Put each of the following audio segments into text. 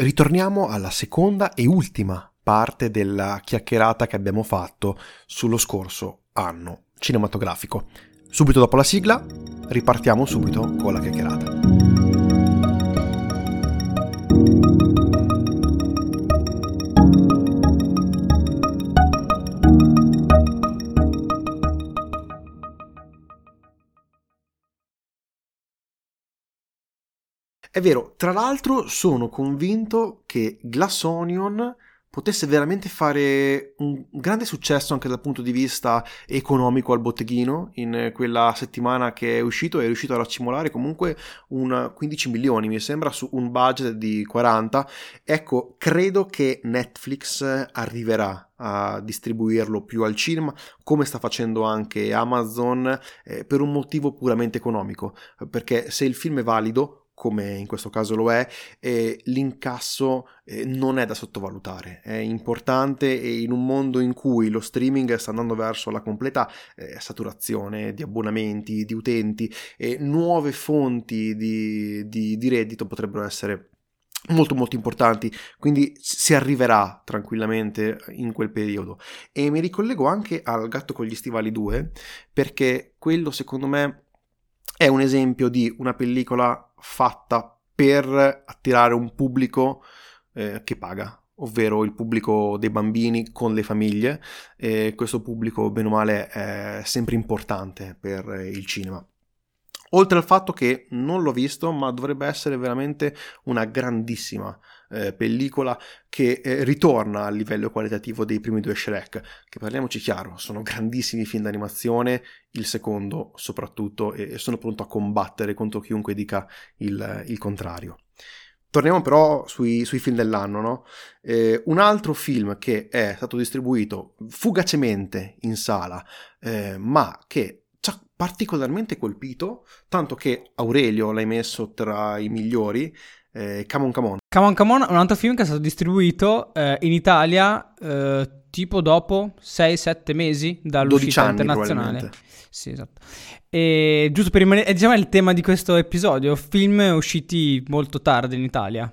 ritorniamo alla seconda e ultima parte della chiacchierata che abbiamo fatto sullo scorso anno cinematografico. Subito dopo la sigla ripartiamo subito con la chiacchierata. È vero, tra l'altro sono convinto che Glass Onion potesse veramente fare un grande successo anche dal punto di vista economico al botteghino in quella settimana che è uscito è riuscito a raccimolare comunque un 15 milioni mi sembra su un budget di 40 ecco credo che Netflix arriverà a distribuirlo più al cinema come sta facendo anche Amazon eh, per un motivo puramente economico perché se il film è valido come in questo caso lo è, eh, l'incasso non è da sottovalutare, è importante e in un mondo in cui lo streaming sta andando verso la completa eh, saturazione di abbonamenti, di utenti, e nuove fonti di, di, di reddito potrebbero essere molto molto importanti. Quindi si arriverà tranquillamente in quel periodo. E mi ricollego anche al gatto con gli stivali 2 perché quello secondo me è un esempio di una pellicola fatta per attirare un pubblico eh, che paga, ovvero il pubblico dei bambini con le famiglie e questo pubblico bene o male è sempre importante per il cinema. Oltre al fatto che non l'ho visto, ma dovrebbe essere veramente una grandissima eh, pellicola che eh, ritorna al livello qualitativo dei primi due Shrek, che parliamoci chiaro, sono grandissimi film d'animazione, il secondo soprattutto, e, e sono pronto a combattere contro chiunque dica il, il contrario. Torniamo però sui, sui film dell'anno, no? eh, un altro film che è stato distribuito fugacemente in sala, eh, ma che ci ha particolarmente colpito, tanto che Aurelio l'hai messo tra i migliori, eh, Come on Come On. Come on Come On è un altro film che è stato distribuito eh, in Italia eh, tipo dopo 6-7 mesi dall'uscita anni, internazionale. Sì, esatto. E giusto per rimanere, diciamo è il tema di questo episodio, film usciti molto tardi inItalia.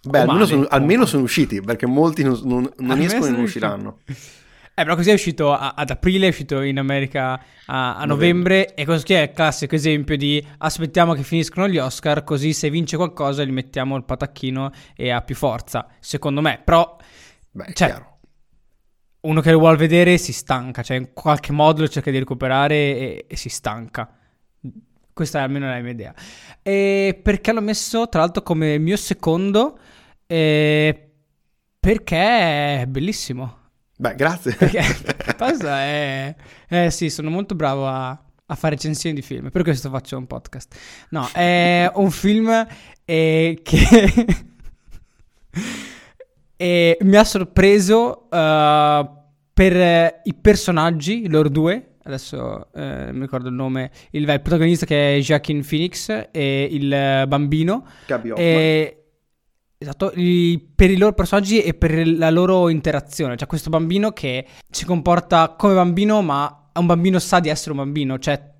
Beh, almeno, sono, almeno sono, usciti, perché molti non, non, non escono e non usciranno. Eh, però così è uscito a, ad aprile, è uscito in America a, a novembre. novembre. E questo è il classico esempio di aspettiamo che finiscono gli Oscar, così se vince qualcosa gli mettiamo il patacchino e ha più forza, secondo me. Però, Beh, cioè, chiaro. uno che lo vuole vedere si stanca, cioè in qualche modo lo cerca di recuperare e, e si stanca. Questa è almeno la mia idea. E perché l'ho messo, tra l'altro, come mio secondo? Eh, perché è bellissimo. Beh, grazie. Perché cosa è... Eh sì, sono molto bravo a, a fare recensioni di film, per questo faccio un podcast. No, è un film eh, che eh, mi ha sorpreso uh, per i personaggi, loro due, adesso eh, non mi ricordo il nome, il, il, protagonista che è Joaquin Phoenix e il bambino. Gabi e, Esatto, i, per i loro personaggi e per la loro interazione. Cioè, questo bambino che si comporta come bambino, ma un bambino sa di essere un bambino. Cioè,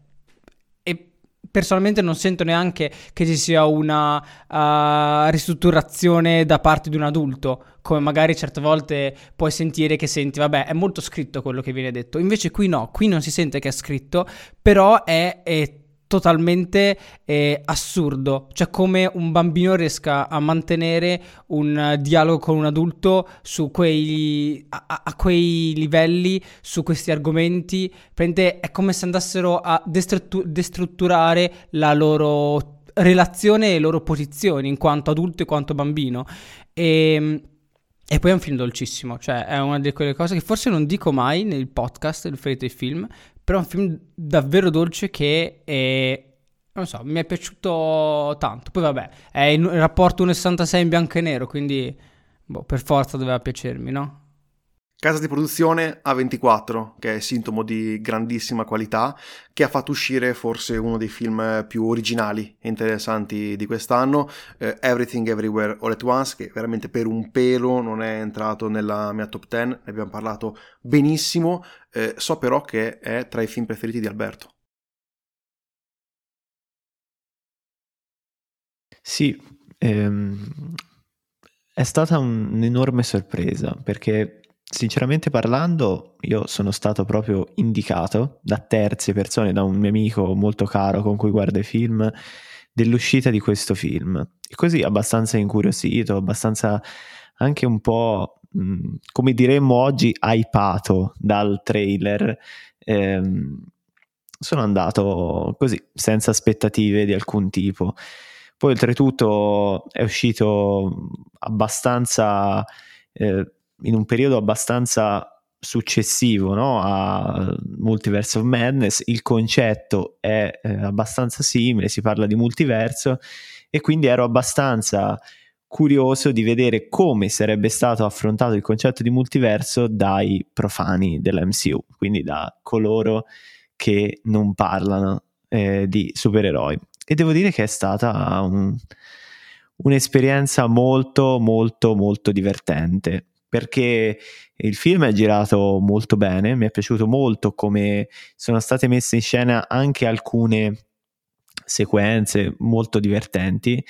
e personalmente non sento neanche che ci sia una uh, ristrutturazione da parte di un adulto. Come magari certe volte puoi sentire che senti, vabbè, è molto scritto quello che viene detto. Invece qui no, qui non si sente che è scritto, però è, è totalmente eh, assurdo, cioè come un bambino riesca a mantenere un dialogo con un adulto su quei, a, a quei livelli, su questi argomenti, Prende, è come se andassero a destruttu- destrutturare la loro relazione e le loro posizioni in quanto adulto e quanto bambino. E, ehm, e poi è un film dolcissimo, cioè è una di quelle cose che forse non dico mai nel podcast riferito ai film, però è un film davvero dolce che è, non so, mi è piaciuto tanto. Poi vabbè, è in rapporto 1,66 in bianco e nero, quindi boh, per forza doveva piacermi, no? Casa di produzione A24, che è sintomo di grandissima qualità, che ha fatto uscire forse uno dei film più originali e interessanti di quest'anno, eh, Everything Everywhere All at Once, che veramente per un pelo non è entrato nella mia top 10, ne abbiamo parlato benissimo, eh, so però che è tra i film preferiti di Alberto. Sì, ehm, È stata un'enorme sorpresa perché sinceramente parlando io sono stato proprio indicato da terze persone, da un mio amico molto caro con cui guardo i film, dell'uscita di questo film. E così abbastanza incuriosito, abbastanza anche un po', mh, come diremmo oggi, hypato dal trailer. Ehm, sono andato così, senza aspettative di alcun tipo. Poi oltretutto è uscito abbastanza, eh, in un periodo abbastanza successivo no? a Multiverse of Madness, il concetto è eh, abbastanza simile, si parla di multiverso e quindi ero abbastanza curioso di vedere come sarebbe stato affrontato il concetto di multiverso dai profani dell'MCU, quindi da coloro che non parlano eh, di supereroi. E devo dire che è stata un, un'esperienza molto, molto, molto divertente perché il film è girato molto bene, mi è piaciuto molto come sono state messe in scena anche alcune sequenze molto divertenti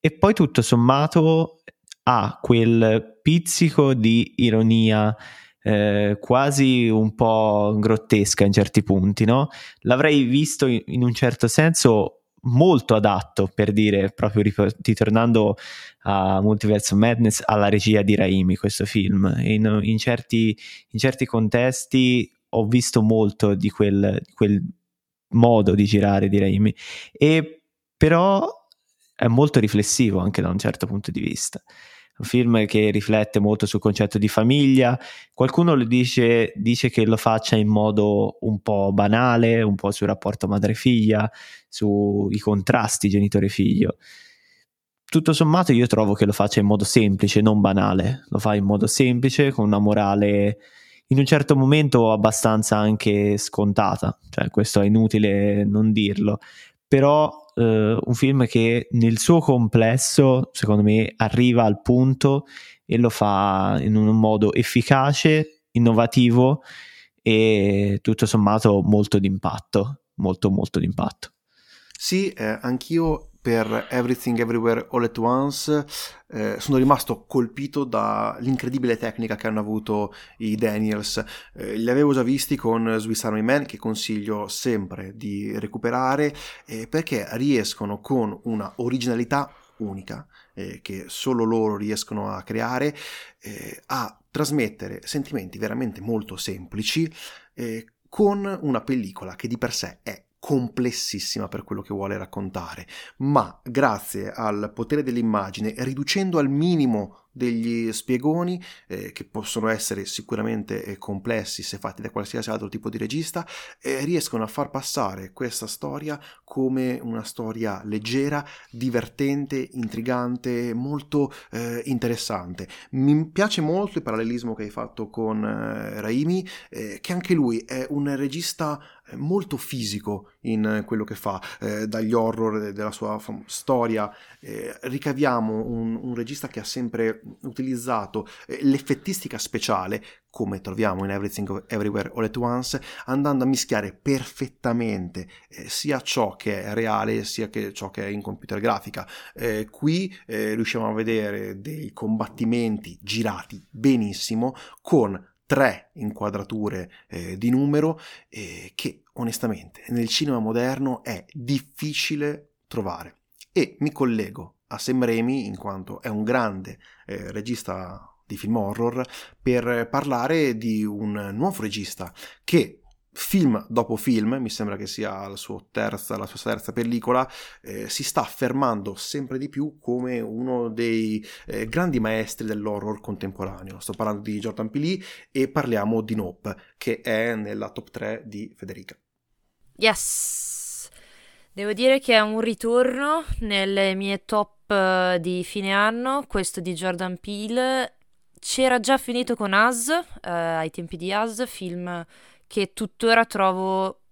e poi tutto sommato ha quel pizzico di ironia eh, quasi un po' grottesca in certi punti, no? L'avrei visto in, un certo senso molto adatto per dire, proprio ritornando a Multiverse Madness, alla regia di Raimi questo film. In, in, certi, in certi, contesti ho visto molto di quel, quel modo di girare di Raimi, e però è molto riflessivo anche da un certo punto di vista un film che riflette molto sul concetto di famiglia. Qualcuno dice, dice che lo faccia in modo un po' banale, un po' sul rapporto madre-figlia, sui contrasti genitore-figlio. Tutto sommato io trovo che lo faccia in modo semplice, non banale, lo fa in modo semplice, con una morale in un certo momento abbastanza anche scontata, cioè questo è inutile non dirlo, però eh, un film che nel suo complesso, secondo me, arriva al punto e lo fa in un modo efficace, innovativo e tutto sommato molto d'impatto, molto molto d'impatto. Sì, eh, anch'io per Everything Everywhere All at Once eh, sono rimasto colpito dall'incredibile tecnica che hanno avuto i Daniels. Eh, li avevo già visti con Swiss Army Man, che consiglio sempre di recuperare, eh, perché riescono con una originalità unica eh, che solo loro riescono a creare, eh, a trasmettere sentimenti veramente molto semplici eh, con una pellicola che di per sé è complessissima per quello che vuole raccontare, ma grazie al potere dell'immagine, riducendo al minimo degli spiegoni eh, che possono essere sicuramente eh, complessi se fatti da qualsiasi altro tipo di regista, eh, riescono a far passare questa storia come una storia leggera, divertente, intrigante, molto eh, interessante. Mi piace molto il parallelismo che hai fatto con eh, Raimi, eh, che anche lui è un regista molto fisico in quello che fa, eh, dagli horror della sua fam- storia. Eh, ricaviamo un, un, regista che ha sempre utilizzato eh, l'effettistica speciale, come troviamo in Everything Everywhere All at Once, andando a mischiare perfettamente eh, sia ciò che è reale sia che ciò che è in computer grafica. Eh, qui eh, riusciamo a vedere dei combattimenti girati benissimo con tre inquadrature eh, di numero eh, che onestamente nel cinema moderno è difficile trovare. E mi collego a Sam Raimi in quanto è un grande eh, regista di film horror per parlare di un nuovo regista che film dopo film, mi sembra che sia la sua terza, la sua terza pellicola, eh, si sta affermando sempre di più come uno dei eh, grandi maestri dell'horror contemporaneo. Sto parlando di Jordan Peele e parliamo di Nope, che è nella top 3 di Federica. Yes! Devo dire che è un ritorno nelle mie top eh, di fine anno, questo di Jordan Peele. C'era già finito con Us, eh, ai tempi di Us, film che tuttora trovo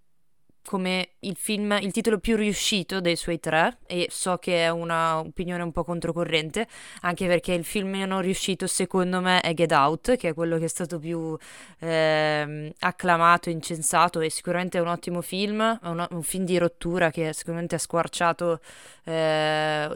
come il film, il titolo più riuscito dei suoi tre e so che è un'opinione un po' controcorrente anche perché il film meno riuscito secondo me è Get Out che è quello che è stato più eh, acclamato, incensato e sicuramente è un ottimo film, è un, un film di rottura che sicuramente ha squarciato eh,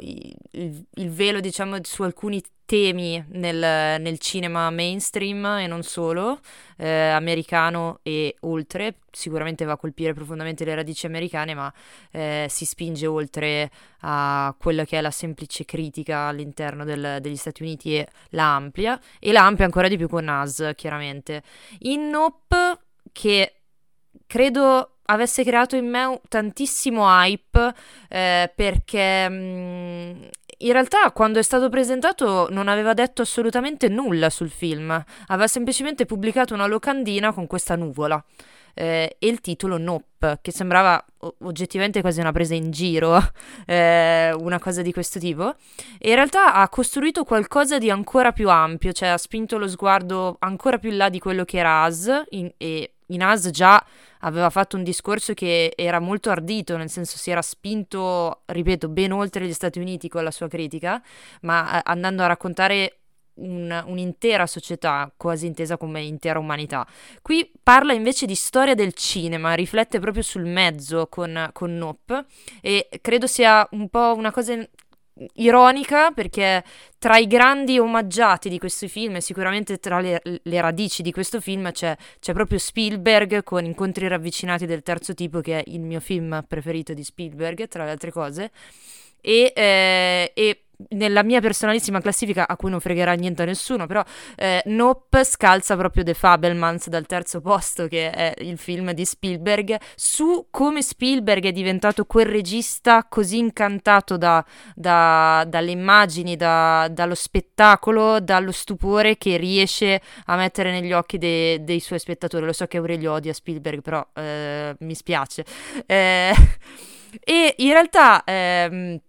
il, il, velo diciamo su alcuni temi nel, nel, cinema mainstream e non solo, eh, americano e oltre. Sicuramente va a colpire profondamente le radici americane, ma eh, si spinge oltre a quella che è la semplice critica all'interno del, degli Stati Uniti e la amplia, e la amplia ancora di più con Nas, chiaramente. In Nope, che credo avesse creato in me tantissimo hype eh, perché mh, mm, in realtà quando è stato presentato non aveva detto assolutamente nulla sul film, aveva semplicemente pubblicato una locandina con questa nuvola. Eh, e il titolo Nope, che sembrava oggettivamente quasi una presa in giro, eh, una cosa di questo tipo. E in realtà ha costruito qualcosa di ancora più ampio, cioè ha spinto lo sguardo ancora più in là di quello che era As, in, e in As già aveva fatto un discorso che era molto ardito, nel senso si era spinto, ripeto, ben oltre gli Stati Uniti con la sua critica, ma eh, andando a raccontare un, un'intera società, quasi intesa come intera umanità. Qui parla invece di storia del cinema, riflette proprio sul mezzo con, con Nope e credo sia un po' una cosa ironica perché tra i grandi omaggiati di questo film e sicuramente tra le, le radici di questo film c'è, c'è, proprio Spielberg con Incontri ravvicinati del terzo tipo che è il mio film preferito di Spielberg tra le altre cose. E, eh, e nella mia personalissima classifica, a cui non fregherà niente a nessuno, però eh, Nope scalza proprio The Fabelmans dal terzo posto, che è il film di Spielberg, su come Spielberg è diventato quel regista così incantato da, da, dalle immagini, da, dallo spettacolo, dallo stupore che riesce a mettere negli occhi de, dei suoi spettatori. Lo so che Aurelio odia Spielberg, però eh, mi spiace. Eh, e in realtà... Ehm,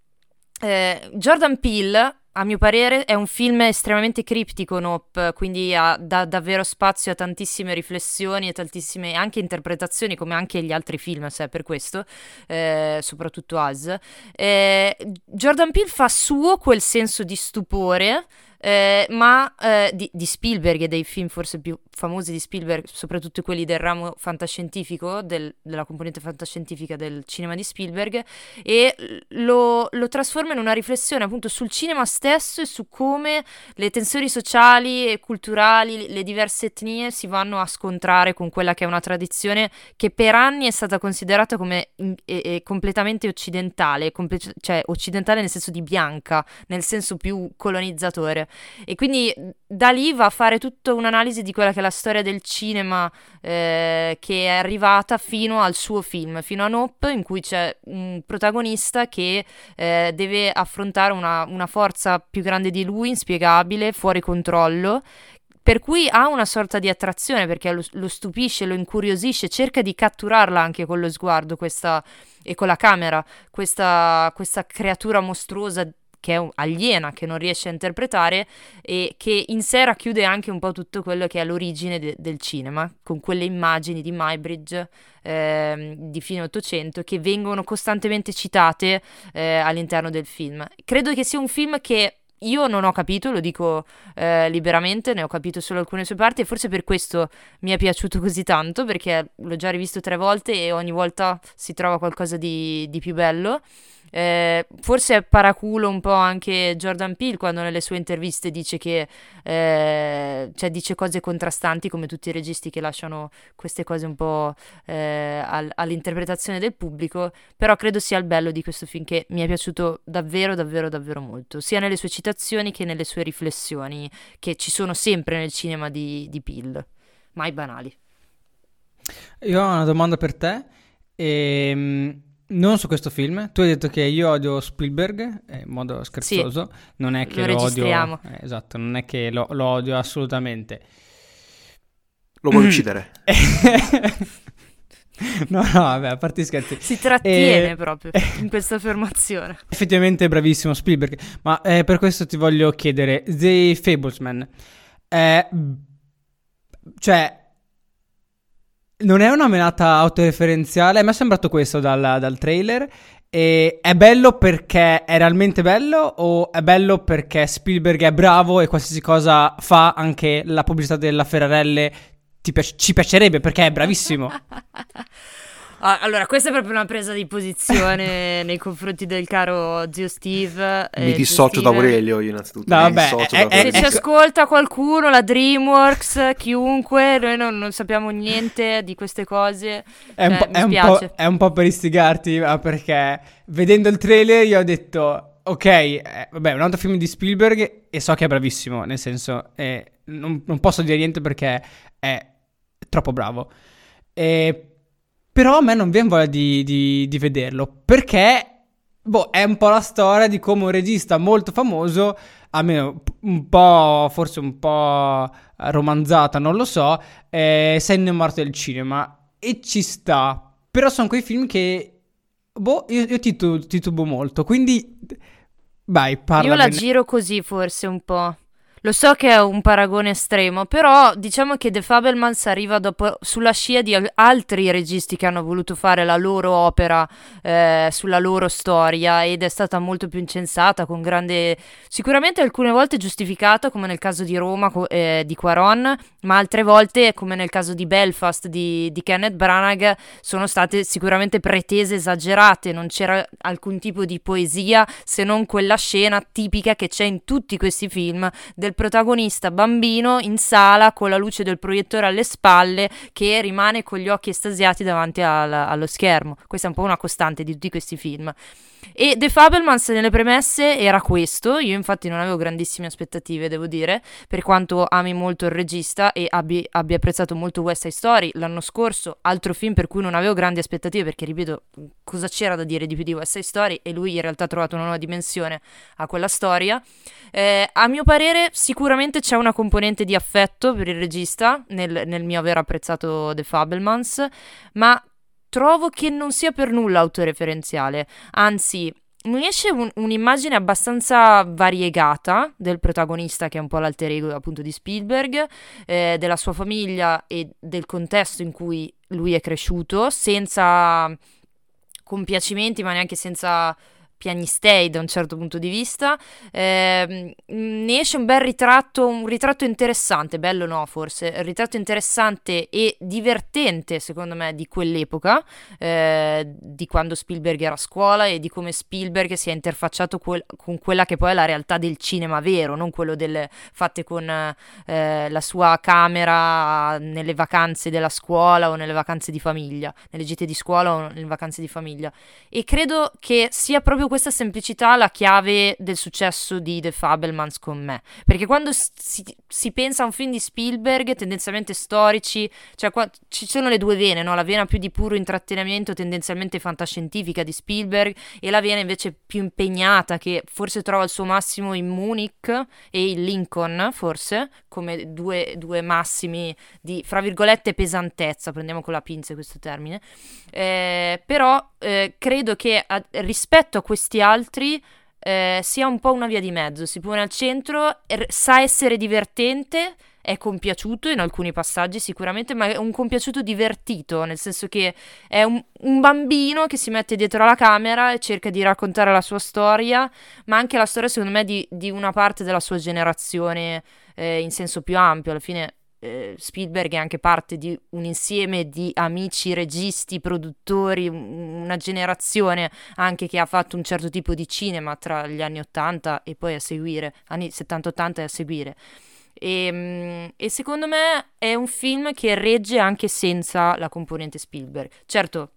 eh, Jordan Peele, a mio parere, è un film estremamente criptico, Nope, quindi ha, dà davvero spazio a tantissime riflessioni e tantissime anche interpretazioni, come anche gli altri film, se è per questo, eh, soprattutto As. Eh, Jordan Peele fa suo quel senso di stupore eh, ma eh, di, di, Spielberg e dei film forse più famosi di Spielberg, soprattutto quelli del ramo fantascientifico, del, della componente fantascientifica del cinema di Spielberg, e lo, lo, trasforma in una riflessione appunto sul cinema stesso e su come le tensioni sociali e culturali, le diverse etnie si vanno a scontrare con quella che è una tradizione che per anni è stata considerata come e, e completamente occidentale, comple- cioè occidentale nel senso di bianca, nel senso più colonizzatore. E quindi da lì va a fare tutta un'analisi di quella che è la storia del cinema eh, che è arrivata fino al suo film, fino a Nope, in cui c'è un protagonista che eh, deve affrontare una, una forza più grande di lui, inspiegabile, fuori controllo per cui ha una sorta di attrazione perché lo, lo, stupisce, lo incuriosisce, cerca di catturarla anche con lo sguardo questa, e con la camera, questa, questa creatura mostruosa che è aliena, che non riesce a interpretare e che in sé racchiude anche un po' tutto quello che è l'origine de- del cinema, con quelle immagini di Mybridge eh, di fine Ottocento che vengono costantemente citate eh, all'interno del film. Credo che sia un film che io non ho capito, lo dico eh, liberamente, ne ho capito solo alcune sue parti e forse per questo mi è piaciuto così tanto perché l'ho già rivisto tre volte e ogni volta si trova qualcosa di, di più bello. Eh, forse è paraculo un po' anche Jordan Peele quando nelle sue interviste dice che eh, cioè dice cose contrastanti come tutti i registi che lasciano queste cose un po' eh, all- all'interpretazione del pubblico, però credo sia il bello di questo film che mi è piaciuto davvero davvero davvero molto, sia nelle sue citazioni che nelle sue riflessioni che ci sono sempre nel cinema di, di Peele, mai banali. Io ho una domanda per te. E, ehm, non su questo film. Tu hai detto che io odio Spielberg eh, in modo scherzoso. Sì, non è che lo, lo odio. Eh, esatto, non è che lo, lo odio assolutamente. Lo vuoi uccidere? No, no, vabbè, a parte scherzi. Si trattiene eh, proprio in questa affermazione. Effettivamente bravissimo Spielberg, ma eh, per questo ti voglio chiedere, The Fablesman, eh, cioè, non è una menata autoreferenziale, mi è sembrato questo dal, dal trailer. E è bello perché è realmente bello o è bello perché Spielberg è bravo e qualsiasi cosa fa, anche la pubblicità della Ferrarelle, piace- ci piacerebbe perché è bravissimo? Ah, allora, questa è proprio una presa di posizione nei confronti del caro zio Steve. Mi eh, dissocio zio da. Aurelio io innanzitutto. No, mi vabbè, dissocio è- da è- Se ci Ecco. ascolta qualcuno, la DreamWorks, chiunque, noi non, non sappiamo niente di queste cose. È un, Eh, po', mi è un po'- è un po' per istigarti, ma perché vedendo il trailer io ho detto, ok, eh, vabbè, un altro film di Spielberg e so che è bravissimo, nel senso, eh, non, non posso dire niente perché è troppo bravo. Eh, però a me non viene voglia di, di- di vederlo, perché boh, è un po' la storia di come un regista molto famoso, almeno un po', forse un po' romanzata, non lo so, eh, se ne è morto del cinema e ci sta. Però sono quei film che, boh, io, io titu- titubo molto, quindi vai, parla. Io la giro così forse un po'. Lo so che è un paragone estremo, però diciamo che The Fabelmans arriva dopo, sulla scia di al- altri registi che hanno voluto fare la loro opera eh, sulla loro storia ed è stata molto più incensata, con grande, sicuramente alcune volte giustificata, come nel caso di Roma eh, di Quaron, ma altre volte, come nel caso di Belfast di, di Kenneth Branagh, sono state sicuramente pretese esagerate, non c'era alcun tipo di poesia se non quella scena tipica che c'è in tutti questi film del protagonista bambino in sala con la luce del proiettore alle spalle che rimane con gli occhi estasiati davanti al- allo schermo. Questa è un po' una costante di tutti questi film. E The Fabelmans nelle premesse era questo, io infatti non avevo grandissime aspettative, devo dire, per quanto ami molto il regista e abbi- abbia apprezzato molto West Side Story l'anno scorso, altro film per cui non avevo grandi aspettative perché, ripeto, cosa c'era da dire di più di West Side Story e lui in realtà ha trovato una nuova dimensione a quella storia. Eh, a mio parere sicuramente c'è una componente di affetto per il regista nel, nel mio aver apprezzato The Fabelmans, ma trovo che non sia per nulla autoreferenziale, anzi mi esce un- un'immagine abbastanza variegata del protagonista che è un po' l'alter ego appunto di Spielberg, eh, della sua famiglia e del contesto in cui lui è cresciuto, senza compiacimenti ma neanche senza piagnistei da un certo punto di vista. Ehm, ne esce un bel ritratto, un ritratto interessante, bello no forse, un ritratto interessante e divertente secondo me di quell'epoca, eh, di quando Spielberg era a scuola e di come Spielberg si è interfacciato quel- con quella che poi è la realtà del cinema vero, non quello delle fatte con eh, la sua camera nelle vacanze della scuola o nelle vacanze di famiglia, nelle gite di scuola o nelle vacanze di famiglia. E credo che sia proprio questa semplicità la chiave del successo di The Fabelmans con me. Perché quando si, si pensa a un film di Spielberg, tendenzialmente storici, cioè qua- ci sono le due vene, no? La vena più di puro intrattenimento, tendenzialmente fantascientifica di Spielberg, e la vena invece più impegnata, che forse trova il suo massimo in Munich e in Lincoln, forse, come due, due massimi di, fra virgolette, pesantezza, prendiamo con la pinza questo termine. Eh, però eh, credo che a- rispetto a questi altri eh, sia un po' una via di mezzo, si pone al centro, er- sa essere divertente, è compiaciuto in alcuni passaggi sicuramente, ma è un compiaciuto divertito, nel senso che è un, un bambino che si mette dietro alla camera e cerca di raccontare la sua storia, ma anche la storia secondo me di, di una parte della sua generazione eh, in senso più ampio, alla fine eh, Spielberg è anche parte di un insieme di amici, registi, produttori, un- una generazione anche che ha fatto un certo tipo di cinema tra gli anni 80 e poi a seguire, anni 70-80 e a seguire. E, mm, e secondo me è un film che regge anche senza la componente Spielberg. Certo,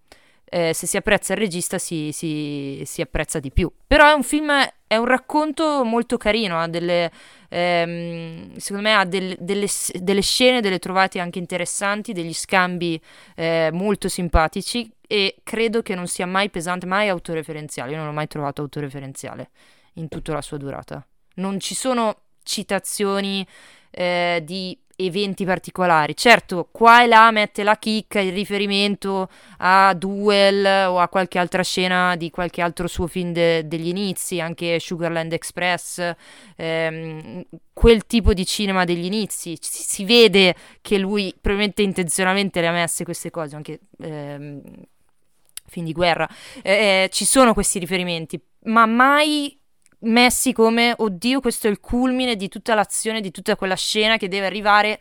eh, se si apprezza il regista si, si- si apprezza di più. Però è un film, è un racconto molto carino, ha delle, ehm, secondo me ha del- delle, delle scene, delle trovate anche interessanti, degli scambi eh, molto simpatici e credo che non sia mai pesante, mai autoreferenziale. Io non l'ho mai trovato autoreferenziale in tutta la sua durata. Non ci sono citazioni eh, di eventi particolari. Certo, qua e là mette la chicca, il riferimento a Duel o a qualche altra scena di qualche altro suo film de- degli inizi, anche Sugarland Express, ehm, quel tipo di cinema degli inizi. Si, si vede che lui probabilmente intenzionalmente le ha messe queste cose, anche ehm, film di guerra. Eh, eh, ci sono questi riferimenti, ma mai messi come oddio, questo è il culmine di tutta l'azione, di tutta quella scena che deve arrivare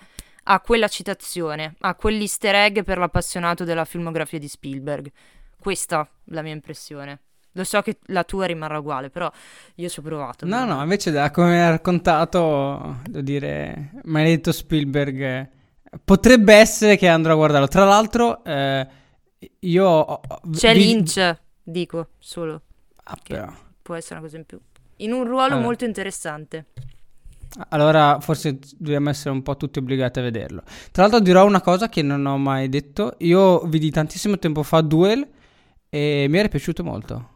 a quella citazione, a quell'easter egg per l'appassionato della filmografia di Spielberg. Questa è la mia impressione. Lo so che la tua rimarrà uguale, però io ci ho provato. No, no, invece da come hai raccontato, devo dire, maledetto Spielberg, potrebbe essere che andrò a guardarlo. Tra l'altro, eh, io... C'è vi... Lynch, dico, solo. Ah, però. Può essere una cosa in più. In un ruolo allora. molto interessante. Allora forse dobbiamo essere un po' tutti obbligati a vederlo. Tra l'altro dirò una cosa che non ho mai detto. Io vidi tantissimo tempo fa Duel e mi era piaciuto molto.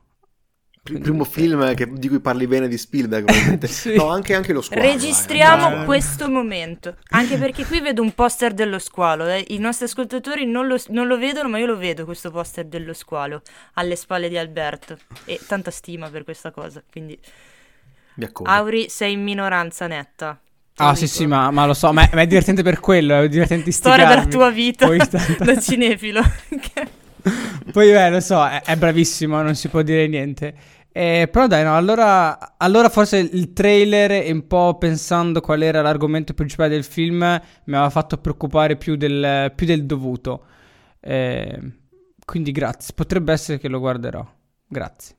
Il primo film che, di cui parli bene di Spielberg, sì. no, anche, anche, lo squalo. Registriamo eh. questo momento, anche perché qui vedo un poster dello squalo. Eh. I nostri ascoltatori non lo, non lo, vedono, ma io lo vedo questo poster dello squalo alle spalle di Alberto. E tanta stima per questa cosa. Quindi, Auri, sei in minoranza netta. Ah, sì, sì, ma, ma, lo so, ma è, ma è, divertente per quello. È divertente Storia della tua vita da cinefilo. Poi, beh, lo so, è, è, bravissimo, non si può dire niente. Eh, però dai, no, allora, allora forse il trailer, un po' pensando qual era l'argomento principale del film, mi aveva fatto preoccupare più del, più del dovuto. Eh, quindi grazie, potrebbe essere che lo guarderò. Grazie.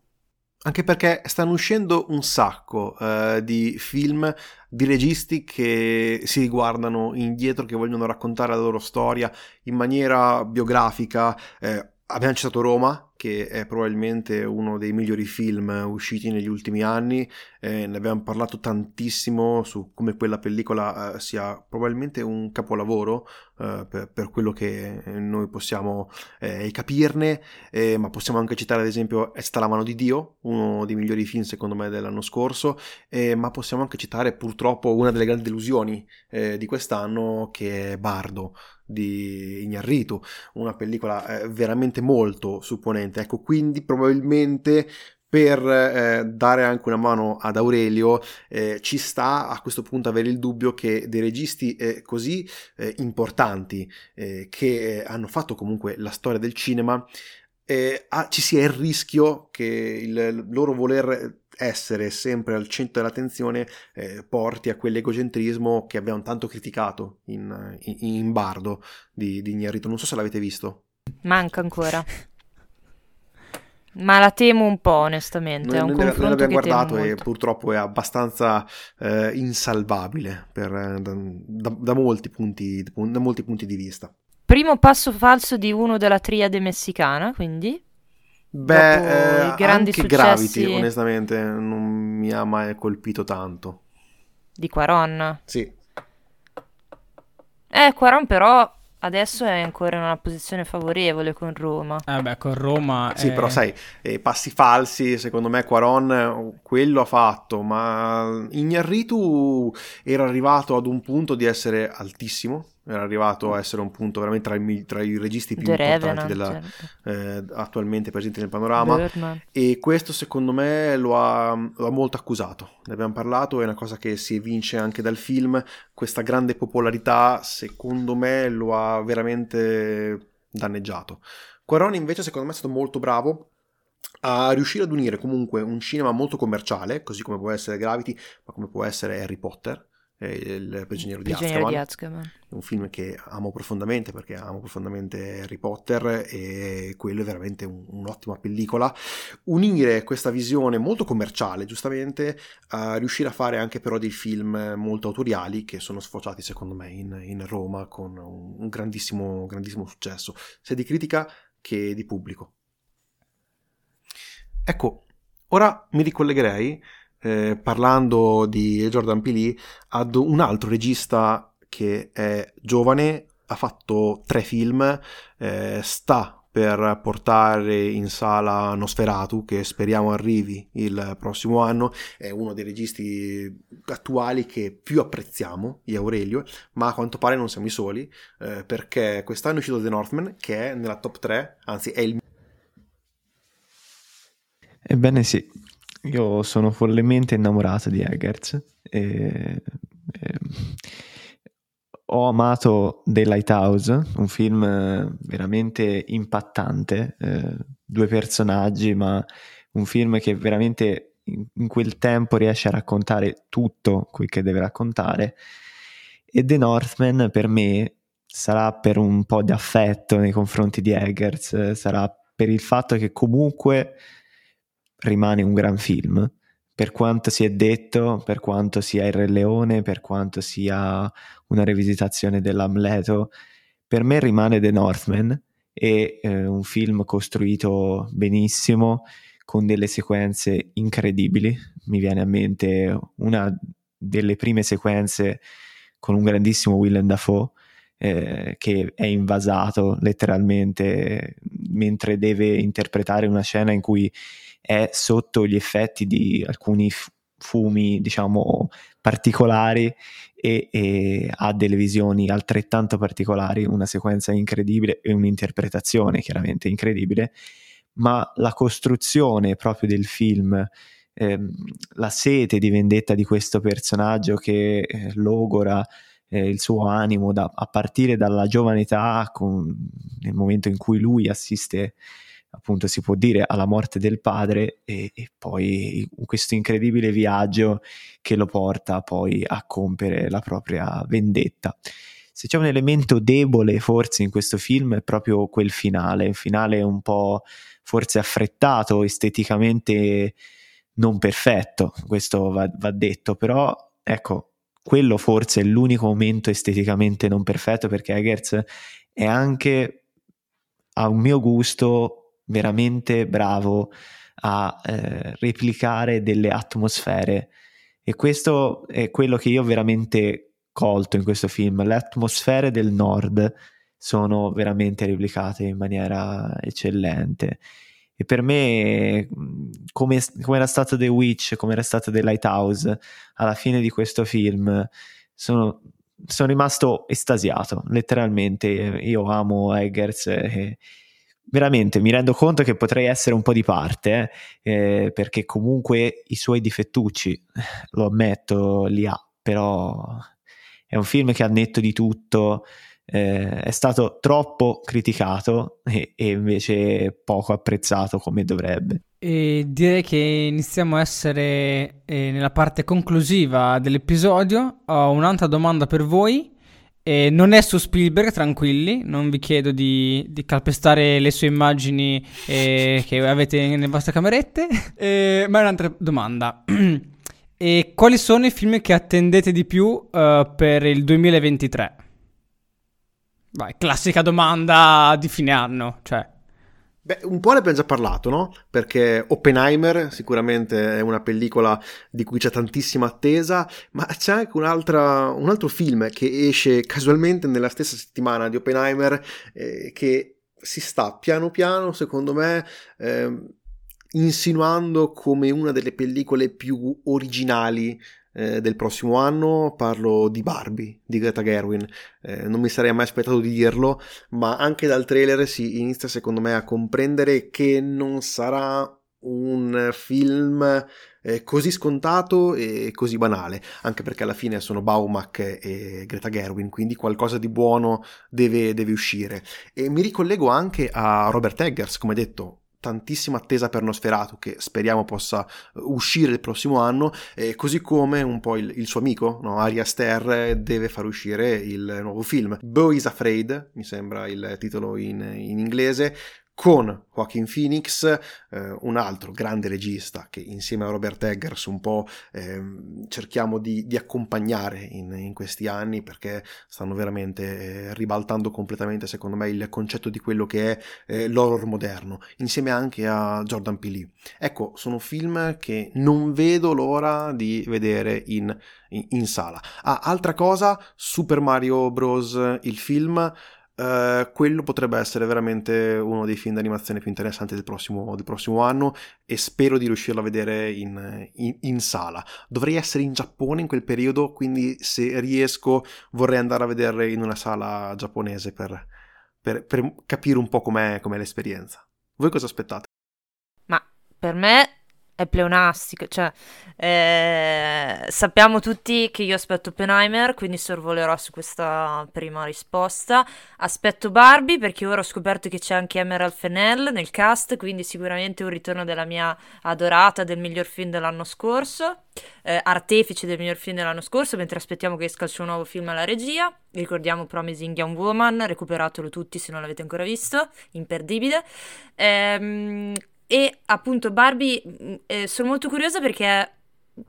Anche perché stanno uscendo un sacco uh, di film di registi che si riguardano indietro, che vogliono raccontare la loro storia in maniera biografica. Eh, abbiamo citato Roma, che è probabilmente uno dei migliori film usciti negli ultimi anni, eh, ne abbiamo parlato tantissimo su come quella pellicola eh, sia probabilmente un capolavoro eh, per, per, quello che noi possiamo eh, capirne, eh, ma possiamo anche citare ad esempio È la mano di Dio, uno dei migliori film secondo me dell'anno scorso, eh, ma possiamo anche citare purtroppo una delle grandi delusioni di quest'anno che è Bardo di Ignarritu, una pellicola veramente molto supponente. Ecco, quindi probabilmente per eh, dare anche una mano ad Aurelio eh, ci sta a questo punto avere il dubbio che dei registi eh, così eh, importanti eh, che eh, hanno fatto comunque la storia del cinema ah, ci sia il rischio che il loro voler essere sempre al centro dell'attenzione porti a quell'egocentrismo che abbiamo tanto criticato in, in, in Bardo di, di Ignarito. Non so se l'avete visto. Manca ancora. Ma la temo un po', onestamente. Noi, è un noi, l'abbiamo guardato e purtroppo è abbastanza eh, insalvabile per, eh, da, da, da, molti punti, da molti punti di vista. Primo passo falso di uno della triade messicana, quindi? Beh, eh, grandi anche successi... Gravity, onestamente, non mi ha mai colpito tanto. Di Quaron? Sì. Eh, Quaron però Adesso è ancora in una posizione favorevole con Roma. Eh beh, con Roma... Sì, è... però sai, eh, passi falsi, secondo me Quaron quello ha fatto, ma Ignarritu era arrivato ad un punto di essere altissimo, era arrivato a essere un punto veramente tra i, tra i registi più The importanti della, certo. eh, attualmente presenti nel panorama Birdman. e questo secondo me lo ha, lo ha, molto accusato ne abbiamo parlato è una cosa che si evince anche dal film questa grande popolarità secondo me lo ha veramente danneggiato Quaroni invece secondo me è stato molto bravo a riuscire ad unire comunque un cinema molto commerciale così come può essere Gravity ma come può essere Harry Potter il prigioniero, di, Azkaban, di Azkaban. un film che amo profondamente perché amo profondamente Harry Potter e quello è veramente un, un'ottima pellicola. Unire questa visione molto commerciale giustamente a riuscire a fare anche però dei film molto autoriali che sono sfociati secondo me in, in Roma con un, un grandissimo, grandissimo successo sia di critica che di pubblico. Ecco ora mi ricollegherei eh, parlando di Jordan Peele ad un altro regista che è giovane, ha fatto tre film, eh, sta per portare in sala Nosferatu, che speriamo arrivi il prossimo anno, è uno dei registi attuali che più apprezziamo, di Aurelio, ma a quanto pare non siamo i soli, eh, perché quest'anno è uscito The Northman, che è nella top 3, anzi è il... Ebbene sì, io sono follemente innamorato di Eggers e, e, ho amato The Lighthouse, un film veramente impattante, eh, due personaggi, ma un film che veramente in, quel tempo riesce a raccontare tutto quel che deve raccontare. E The Northman per me sarà per un po' di affetto nei confronti di Eggers, sarà per il fatto che comunque rimane un gran film, per quanto si è detto, per quanto sia il Re Leone, per quanto sia una rivisitazione dell'Amleto, per me rimane The Northman e eh, un film costruito benissimo con delle sequenze incredibili. Mi viene a mente una delle prime sequenze con un grandissimo Willem Dafoe eh, che è invasato letteralmente mentre deve interpretare una scena in cui è sotto gli effetti di alcuni fumi, diciamo, particolari e, e, ha delle visioni altrettanto particolari, una sequenza incredibile e un'interpretazione chiaramente incredibile, ma la costruzione proprio del film, ehm, la sete di vendetta di questo personaggio che eh, logora eh, il suo animo da, a partire dalla giovane età, con, nel momento in cui lui assiste appunto si può dire alla morte del padre e, e, poi questo incredibile viaggio che lo porta poi a compiere la propria vendetta. Se c'è un elemento debole forse in questo film è proprio quel finale, un finale un po' forse affrettato, esteticamente non perfetto, questo va, va detto, però ecco, quello forse è l'unico momento esteticamente non perfetto perché Eggers è anche a un mio gusto veramente bravo a eh, replicare delle atmosfere e questo è quello che io ho veramente colto in questo film. Le atmosfere del nord sono veramente replicate in maniera eccellente. E per me, come, come era stato The Witch, come era stato The Lighthouse, alla fine di questo film, sono, sono rimasto estasiato, letteralmente. Io amo Eggers e, veramente mi rendo conto che potrei essere un po' di parte, eh, perché comunque i suoi difettucci, lo ammetto, li ha, però è un film che ha netto di tutto, eh, è stato troppo criticato e, e, invece poco apprezzato come dovrebbe. E direi che iniziamo a essere eh, nella parte conclusiva dell'episodio. Ho un'altra domanda per voi. E non è su Spielberg, tranquilli, non vi chiedo di, di calpestare le sue immagini eh, che avete nelle vostre camerette, eh, ma è un'altra domanda. e quali sono i film che attendete di più uh, per il 2023? Vai, classica domanda di fine anno, cioè Beh, un po' ne abbiamo già parlato, no? Perché Oppenheimer sicuramente è una pellicola di cui c'è tantissima attesa, ma c'è anche un altro film che esce casualmente nella stessa settimana di Oppenheimer eh, che si sta piano piano, secondo me, eh, insinuando come una delle pellicole più originali eh, del prossimo anno parlo di Barbie di Greta Gerwin. Eh, non mi sarei mai aspettato di dirlo, ma anche dal trailer si inizia secondo me a comprendere che non sarà un film eh, così scontato e così banale, anche perché alla fine sono Baumack e Greta Gerwin, quindi qualcosa di buono deve, deve uscire. E mi ricollego anche a Robert Eggers, come detto, tantissima attesa per Nosferatu che speriamo possa eh, uscire il prossimo anno, eh, così come un po' il, il suo amico, no? Ari Aster, deve far uscire il nuovo film. Bo is Afraid, mi sembra il titolo in, in inglese, con Joaquin Phoenix, eh, un altro grande regista che insieme a Robert Eggers un po' eh, cerchiamo di, di accompagnare in, in, questi anni perché stanno veramente eh, ribaltando completamente secondo me il concetto di quello che è eh, l'horror moderno, insieme anche a Jordan Peele. Ecco, sono film che non vedo l'ora di vedere in, in, in sala. Ah, altra cosa, Super Mario Bros. il film Uh, quello potrebbe essere veramente uno dei film d'animazione più interessanti del prossimo, del prossimo anno e spero di riuscirlo a vedere in, in, in, sala. Dovrei essere in Giappone in quel periodo, quindi se riesco vorrei andare a vederlo in una sala giapponese per, per, per capire un po' com'è, com'è l'esperienza. Voi cosa aspettate? Ma per me è pleonastico, cioè eh, sappiamo tutti che io aspetto Oppenheimer, quindi sorvolerò su questa prima risposta. Aspetto Barbie perché ora ho scoperto che c'è anche Emerald Fennell nel cast, quindi sicuramente un ritorno della mia adorata del miglior film dell'anno scorso, eh, artefice del miglior film dell'anno scorso, mentre aspettiamo che esca il suo nuovo film alla regia. Ricordiamo Promising Young Woman, recuperatelo tutti se non l'avete ancora visto, imperdibile. Ehm, e appunto Barbie mm, eh, sono molto curiosa perché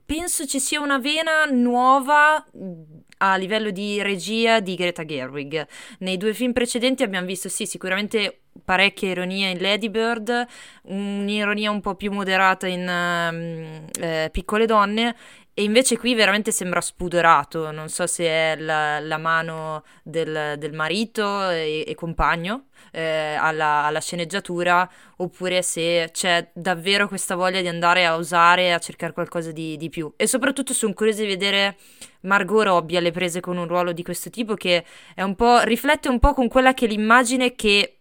penso ci sia una vena nuova mm, a livello di regia di Greta Gerwig. Nei due film precedenti abbiamo visto sì, sicuramente parecchia ironia in Lady Bird, un'ironia un po' più moderata in uh, eh, Piccole donne e invece qui veramente sembra spudorato, non so se è la, la mano del, del marito e, e compagno eh, alla, alla, sceneggiatura oppure se c'è davvero questa voglia di andare a usare, a cercare qualcosa di, di più. E soprattutto sono curiosa di vedere Margot Robbie alle prese con un ruolo di questo tipo che un riflette un po' con quella che è l'immagine che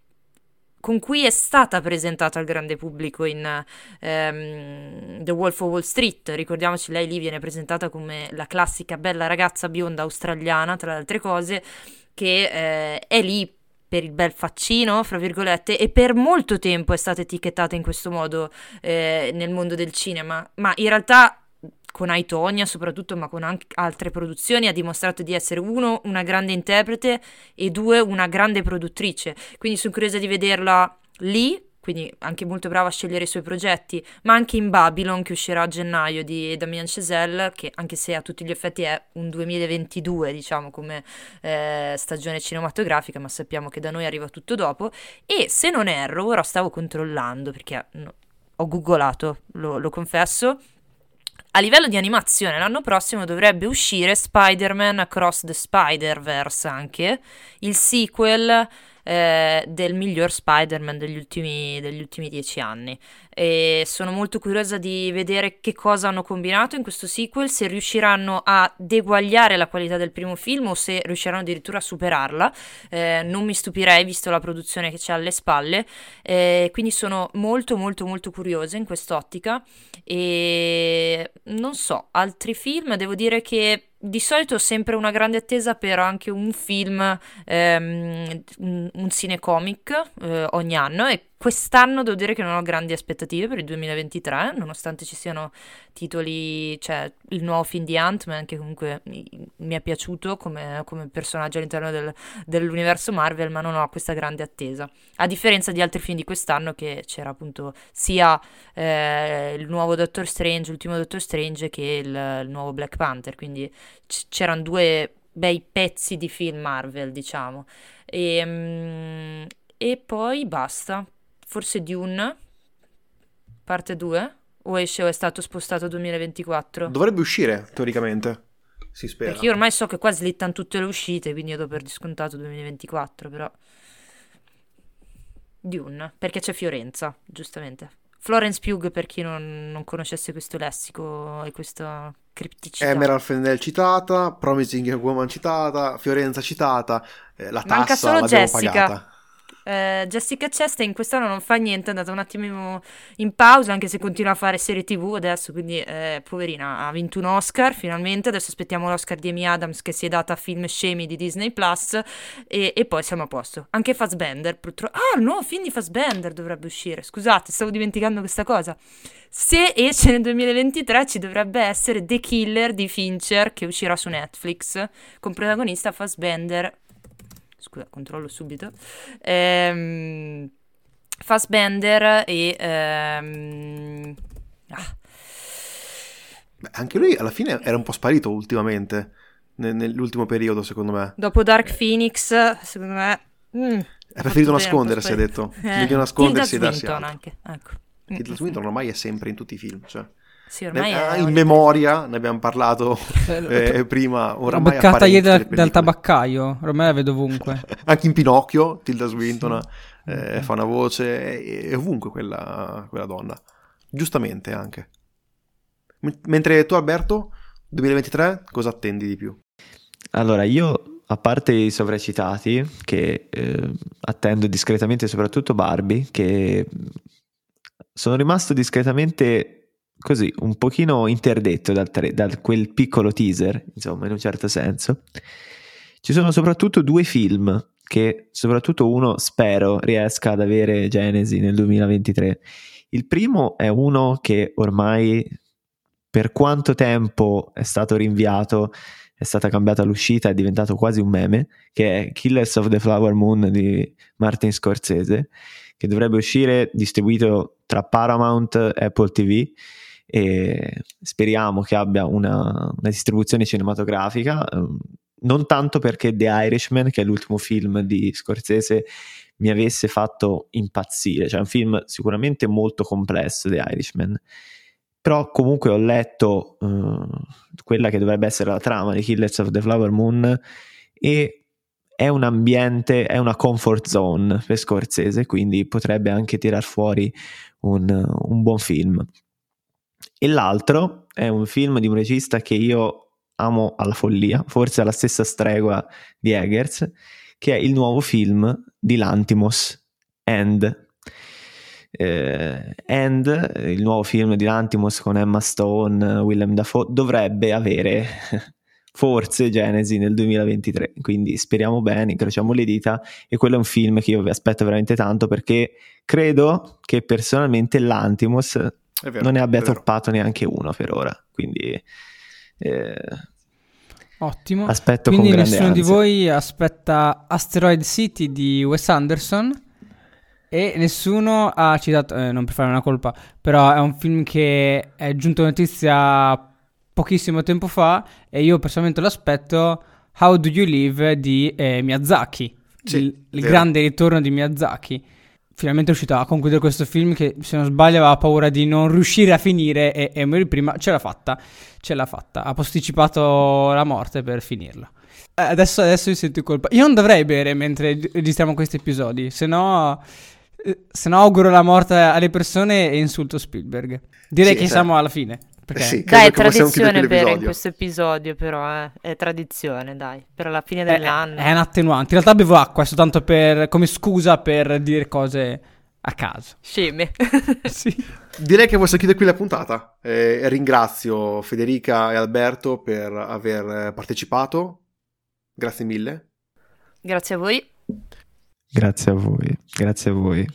con cui è stata presentata al grande pubblico in um, The Wolf of Wall Street. Ricordiamoci, lei lì viene presentata come la classica bella ragazza bionda australiana, tra le altre cose, che eh, è lì per il bel faccino, fra virgolette, e per molto tempo è stata etichettata in questo modo eh, nel mondo del cinema, ma in realtà con Aitonia soprattutto, ma con anche altre produzioni, ha dimostrato di essere uno, una grande interprete e due, una grande produttrice. Quindi sono curiosa di vederla lì, quindi anche molto brava a scegliere i suoi progetti, ma anche in Babylon che uscirà a gennaio di Damien Chazelle, che anche se a tutti gli effetti è un 2022, diciamo, come eh, stagione cinematografica, ma sappiamo che da noi arriva tutto dopo. E se non erro, ora stavo controllando perché no, ho googolato, lo, lo confesso, a livello di animazione, l'anno prossimo dovrebbe uscire Spider-Man Across the Spider-Verse anche, il sequel eh, del miglior Spider-Man degli ultimi, degli ultimi dieci anni. E sono molto curiosa di vedere che cosa hanno combinato in questo sequel, se riusciranno a deguagliare la qualità del primo film o se riusciranno addirittura a superarla. Eh, non mi stupirei visto la produzione che c'è alle spalle. Eh, quindi sono molto molto molto curiosa in quest'ottica e non so, altri film, devo dire che di solito ho sempre una grande attesa per anche un film, ehm, un, cinecomic eh, ogni anno e Quest'anno devo dire che non ho grandi aspettative per il 2023, nonostante ci siano titoli, cioè il nuovo film di Ant-Man che comunque mi, mi è piaciuto come, come, personaggio all'interno del, dell'universo Marvel, ma non ho questa grande attesa. A differenza di altri film di quest'anno che c'era appunto sia eh, il nuovo Doctor Strange, l'ultimo Doctor Strange che il, il nuovo Black Panther, quindi c- c'erano due bei pezzi di film Marvel, diciamo. E, mm, e poi basta forse Dune, parte 2, o esce o è stato spostato 2024? Dovrebbe uscire, teoricamente. Si spera. Perché io ormai so che qua slittano tutte le uscite, quindi io do per discontato 2024, però... Dune, perché c'è Fiorenza, giustamente. Florence Pugh, per chi non, non conoscesse questo lessico e questa cripticità. Emerald Fennell citata, Promising Woman citata, Fiorenza citata, eh, la tassa Manca solo Jessica. pagata. Uh, Jessica Chastain quest'anno non fa niente, è andata un attimo in pausa, anche se continua a fare serie tv adesso, quindi eh, poverina, ha vinto un Oscar finalmente, adesso aspettiamo l'Oscar di Amy Adams che si è data a film scemi di Disney Plus e, e poi siamo a posto. Anche Fassbender, purtroppo... Ah, nuovo film di Fassbender dovrebbe uscire, scusate, stavo dimenticando questa cosa. Se esce nel 2023 ci dovrebbe essere The Killer di Fincher che uscirà su Netflix, con protagonista Fassbender scusa, controllo subito. Ehm, Fassbender e... Ehm, ah. Beh, anche lui alla fine era un po' sparito ultimamente, nell'ultimo periodo secondo me. Dopo Dark Phoenix, secondo me... Mm, ha preferito nascondersi, ha detto. Eh, Meglio nascondersi e darsi anche, ecco. Tilda Swinton ormai è sempre in tutti i film, cioè... Sì, ormai ne, ah, in memoria, ne abbiamo parlato eh, eh prima. Oramai beccata ieri dal, dal, tabaccaio, ormai la vedo ovunque. Anche in Pinocchio, Tilda Swinton sì. eh, fa una voce, è ovunque quella, quella donna. Giustamente anche. M- mentre tu Alberto, 2023, cosa attendi di più? Allora, io a parte i sovracitati, che eh, attendo discretamente soprattutto Barbie, che sono rimasto discretamente così un pochino interdetto dal, da quel piccolo teaser, insomma, in un certo senso. Ci sono soprattutto due film che soprattutto uno spero riesca ad avere Genesi nel 2023. Il primo è uno che ormai per quanto tempo è stato rinviato, è stata cambiata l'uscita, è diventato quasi un meme, che è Killers of the Flower Moon di Martin Scorsese, che dovrebbe uscire distribuito tra Paramount e Apple TV e speriamo che abbia una, una distribuzione cinematografica, ehm, non tanto perché The Irishman, che è l'ultimo film di Scorsese, mi avesse fatto impazzire, cioè è un film sicuramente molto complesso, The Irishman, però comunque ho letto uh, quella che dovrebbe essere la trama di Killers of the Flower Moon e è un ambiente, è una comfort zone per Scorsese, quindi potrebbe anche tirar fuori un, un buon film. E l'altro è un film di un regista che io amo alla follia, forse alla stessa stregua di Eggers, che è il nuovo film di Lantimos, End, eh, End, il nuovo film di Lantimos con Emma Stone, Willem Dafoe, dovrebbe avere forse Genesi nel 2023, quindi speriamo bene, incrociamo le dita e quello è un film che io vi aspetto veramente tanto perché credo che personalmente l'Antimos vero, non ne abbia toppato neanche uno per ora, quindi... Eh, Ottimo. Aspetto Quindi con nessuno ansia. di voi aspetta Asteroid City di Wes Anderson e nessuno ha citato, eh, non per fare una colpa, però è un film che è giunto notizia pochissimo tempo fa e io personalmente lo aspetto How Do You Live di eh, Miyazaki, Sì, il, il grande ritorno di Miyazaki. Finalmente è uscito a concludere questo film che se non sbaglio aveva paura di non riuscire a finire e, e morire prima, ce l'ha fatta, ce l'ha fatta, ha posticipato la morte per finirla. Eh, Adesso, adesso mi sento in colpa. Io non dovrei bere mentre registriamo questi episodi, se no, eh, se no auguro la morte alle persone e insulto Spielberg. Direi Sì, che sì. siamo alla fine. Perché Sì, Dai, è tradizione bere in questo episodio, però, eh. È tradizione, dai, per la fine è, dell'anno. è un attenuante. In realtà bevo acqua, è soltanto per, come scusa per dire cose a caso. Sceme. sì. Direi che possiamo chiudere qui la puntata. Eh, ringrazio Federica e Alberto per aver partecipato. Grazie mille. Grazie a voi. Grazie a voi, grazie a voi.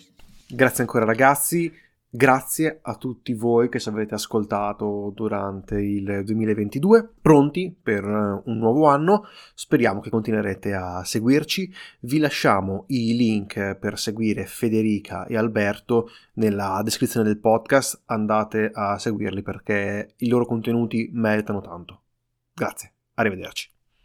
Grazie ancora ragazzi. Grazie a tutti voi che ci avete ascoltato durante il 2022, pronti per eh, un nuovo anno. Speriamo che continuerete a seguirci. Vi lasciamo i link per seguire Federica e Alberto nella descrizione del podcast. Andate a seguirli perché i loro contenuti meritano tanto. Grazie, arrivederci.